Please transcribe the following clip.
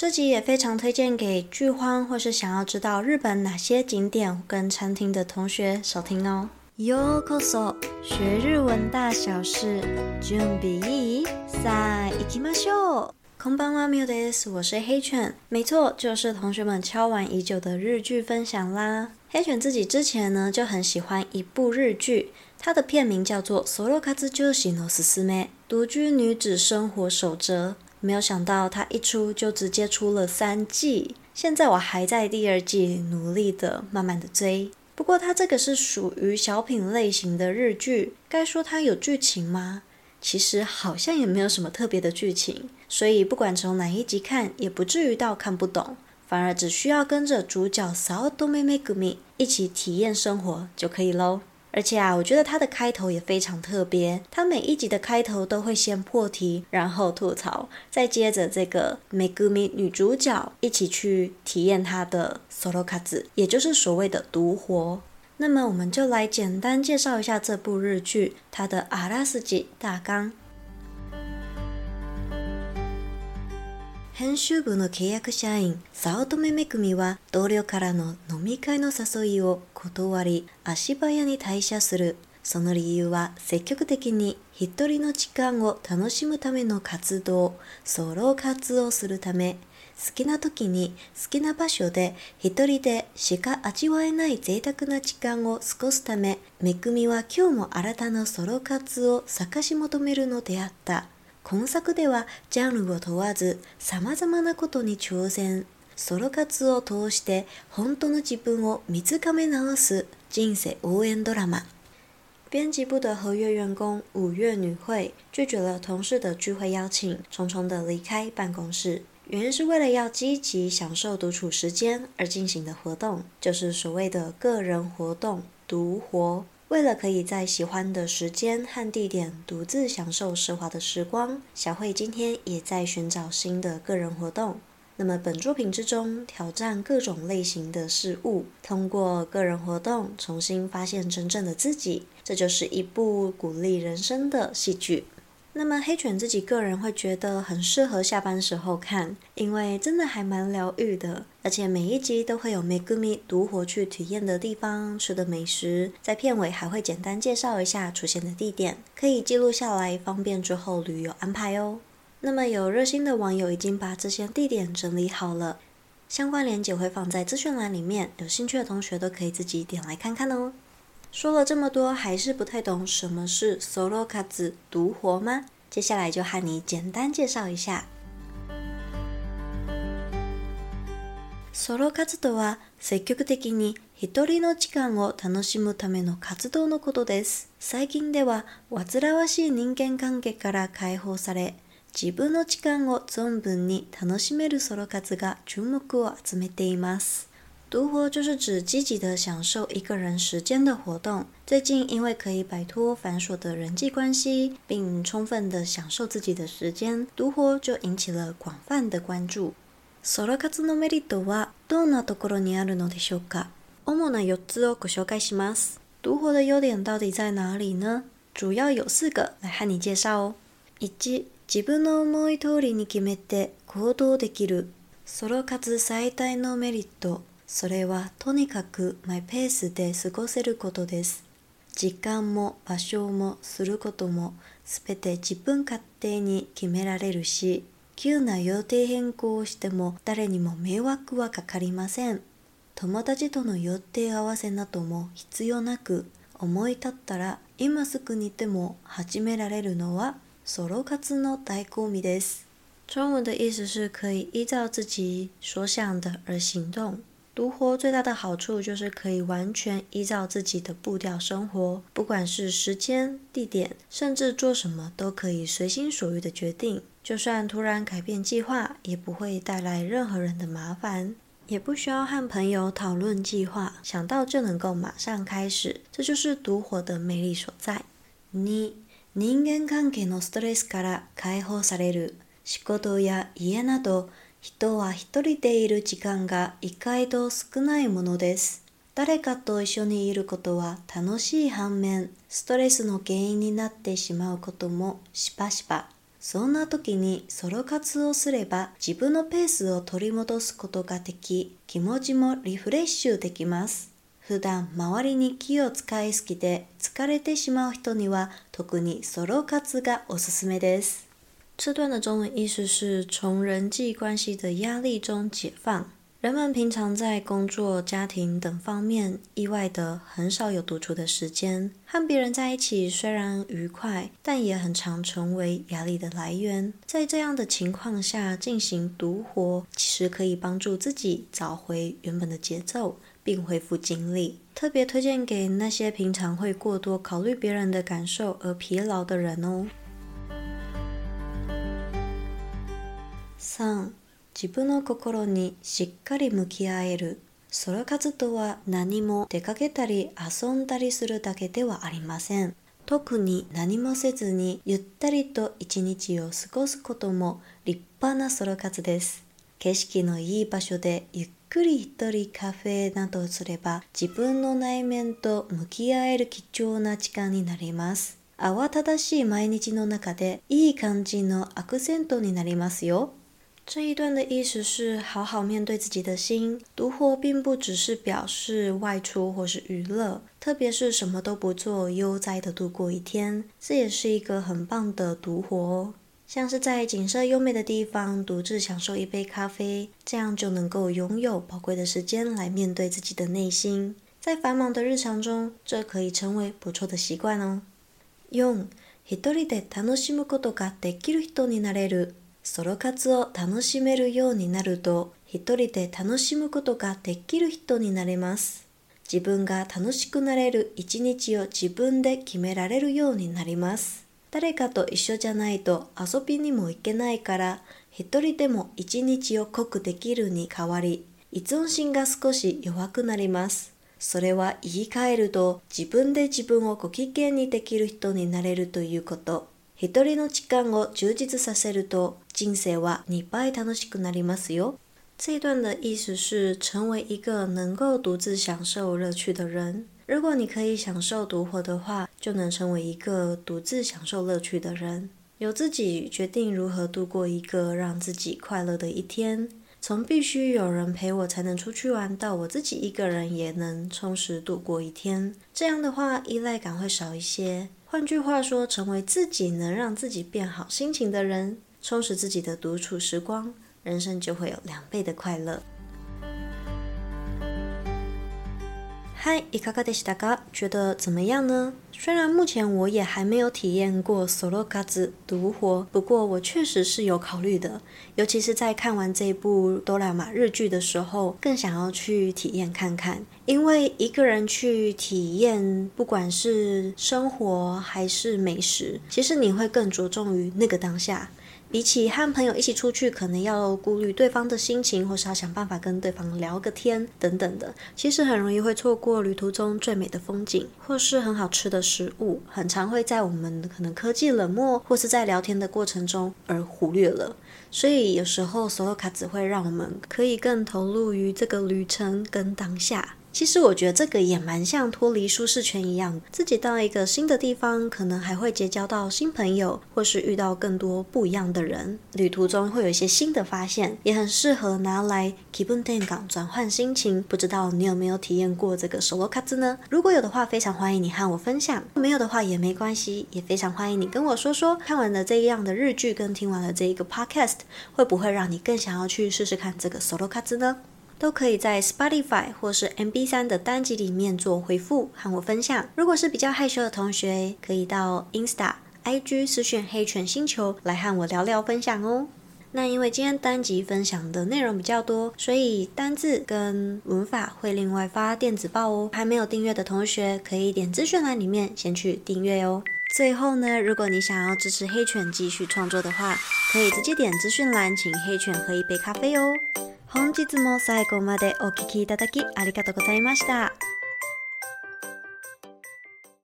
这集也非常推荐给剧荒或是想要知道日本哪些景点跟餐厅的同学收听哦。Yokoso，学日文大小事，Junebe，Saikimashou。k o m u d a s 我是黑犬。没错，就是同学们敲完已久的日剧分享啦。黑犬自己之前呢就很喜欢一部日剧，它的片名叫做《Solo Katsujo s i n o s u m i 独居女子生活守则。没有想到它一出就直接出了三季，现在我还在第二季努力的慢慢的追。不过它这个是属于小品类型的日剧，该说它有剧情吗？其实好像也没有什么特别的剧情，所以不管从哪一集看，也不至于到看不懂，反而只需要跟着主角 Saotome Megumi 一起体验生活就可以喽。而且啊，我觉得它的开头也非常特别。它每一集的开头都会先破题，然后吐槽，再接着这个 Megumi 女主角一起去体验她的 Solo c a d s 也就是所谓的独活。那么我们就来简单介绍一下这部日剧它的阿拉斯季大纲。編集部の契約社員、早乙女恵は同僚からの飲み会の誘いを断り、足早に退社する。その理由は積極的に一人の時間を楽しむための活動、ソロ活動をするため、好きな時に好きな場所で一人でしか味わえない贅沢な時間を過ごすため、めくみは今日も新たなソロ活を探し求めるのであった。今作ではジャンルを問わず様々なことに挑戦、ソロ活動を通して本当の自分を見つめ直す人生応援ドラマ。编辑部的合约员工五月女会拒绝了同事的聚会邀请，匆匆地离开办公室，原因是为了要积极享受独处时间而进行的活动，就是所谓的个人活动独活。为了可以在喜欢的时间和地点独自享受奢华的时光，小慧今天也在寻找新的个人活动。那么本作品之中挑战各种类型的事物，通过个人活动重新发现真正的自己，这就是一部鼓励人生的戏剧。那么黑犬自己个人会觉得很适合下班时候看，因为真的还蛮疗愈的，而且每一集都会有玫瑰 i 独活去体验的地方吃的美食，在片尾还会简单介绍一下出现的地点，可以记录下来方便之后旅游安排哦。那么有热心的网友已经把这些地点整理好了，相关链接会放在资讯栏里面，有兴趣的同学都可以自己点来看看哦。说了这么多，还是不太懂什么是 solo 独活吗？接下来就和你简单介绍一下。ソロ活動は積極的に一人の時間を楽しむための活動のことです。最近では煩わしい人間関係から解放され、自分の時間を存分に楽しめるソロ活が注目を集めています。独活就是指积极的享受一个人时间的活动。最近因为可以摆脱繁琐的人际关系，并充分的享受自己的时间，独活就引起了广泛的关注。独活的优点到底在哪里呢？主要有四个，来和你介绍哦。以自分の思い通りに決めて行動できる。ソロ活最大のメリット。それはとにかくマイペースで過ごせることです。時間も場所もすることもすべて自分勝手に決められるし、急な予定変更をしても誰にも迷惑はかかりません。友達との予定合わせなども必要なく思い立ったら今すぐにでも始められるのはソロ活の醍醐味です。中文的意思是可以依照自己所想的而行動。独活最大的好处就是可以完全依照自己的步调生活，不管是时间、地点，甚至做什么都可以随心所欲的决定。就算突然改变计划，也不会带来任何人的麻烦，也不需要和朋友讨论计划，想到就能够马上开始，这就是独活的魅力所在。你你应该看给诺斯里斯卡拉开放される仕事や家など。人は一人でいる時間が意外と少ないものです。誰かと一緒にいることは楽しい反面、ストレスの原因になってしまうこともしばしば。そんな時にソロ活をすれば自分のペースを取り戻すことができ、気持ちもリフレッシュできます。普段周りに気を使いすぎて疲れてしまう人には特にソロ活がおすすめです。这段的中文意思是：从人际关系的压力中解放。人们平常在工作、家庭等方面，意外的很少有独处的时间。和别人在一起虽然愉快，但也很常成为压力的来源。在这样的情况下进行独活，其实可以帮助自己找回原本的节奏，并恢复精力。特别推荐给那些平常会过多考虑别人的感受而疲劳的人哦。3自分の心にしっかり向き合えるソロ活動は何も出かけたり遊んだりするだけではありません特に何もせずにゆったりと一日を過ごすことも立派なソロ活です景色のいい場所でゆっくり一人カフェなどすれば自分の内面と向き合える貴重な時間になります慌ただしい毎日の中でいい感じのアクセントになりますよ这一段的意思是好好面对自己的心。独活并不只是表示外出或是娱乐，特别是什么都不做，悠哉的度过一天，这也是一个很棒的独活哦。像是在景色优美的地方独自享受一杯咖啡，这样就能够拥有宝贵的时间来面对自己的内心。在繁忙的日常中，这可以成为不错的习惯哦。四，一人で楽しむことができる人になれる。ソロ活を楽しめるようになると一人で楽しむことができる人になれます自分が楽しくなれる一日を自分で決められるようになります誰かと一緒じゃないと遊びにも行けないから一人でも一日を濃くできるに変わり依存心が少し弱くなりますそれは言い換えると自分で自分をご機嫌にできる人になれるということ一人の時間を充実させると人生は、2倍楽しくなりますよ。这一段的意思是，成为一个能够独自享受乐趣的人。如果你可以享受独活的话，就能成为一个独自享受乐趣的人，由自己决定如何度过一个让自己快乐的一天。从必须有人陪我才能出去玩，到我自己一个人也能充实度过一天，这样的话依赖感会少一些。换句话说，成为自己能让自己变好心情的人。充实自己的独处时光，人生就会有两倍的快乐。嗨，伊卡卡的大家觉得怎么样呢？虽然目前我也还没有体验过 solo 卡子独活，不过我确实是有考虑的。尤其是在看完这一部哆啦 A 日剧的时候，更想要去体验看看。因为一个人去体验，不管是生活还是美食，其实你会更着重于那个当下。比起和朋友一起出去，可能要顾虑对方的心情，或是要想办法跟对方聊个天等等的，其实很容易会错过旅途中最美的风景，或是很好吃的食物，很常会在我们可能科技冷漠，或是在聊天的过程中而忽略了。所以有时候所有卡只会让我们可以更投入于这个旅程跟当下。其实我觉得这个也蛮像脱离舒适圈一样，自己到一个新的地方，可能还会结交到新朋友，或是遇到更多不一样的人。旅途中会有一些新的发现，也很适合拿来 keep on day 转换心情。不知道你有没有体验过这个 solo 卡子呢？如果有的话，非常欢迎你和我分享；没有的话也没关系，也非常欢迎你跟我说说，看完了这样的日剧跟听完了这一个 podcast，会不会让你更想要去试试看这个 solo 卡子呢？都可以在 Spotify 或是 MB3 的单集里面做回复，和我分享。如果是比较害羞的同学，可以到 Insta、IG 私讯黑犬星球来和我聊聊分享哦。那因为今天单集分享的内容比较多，所以单字跟文法会另外发电子报哦。还没有订阅的同学，可以点资讯栏里面先去订阅哦。最后呢，如果你想要支持黑犬继续创作的话，可以直接点资讯栏，请黑犬喝一杯咖啡哦。本日も最後までお聴きいただきありがとうございました。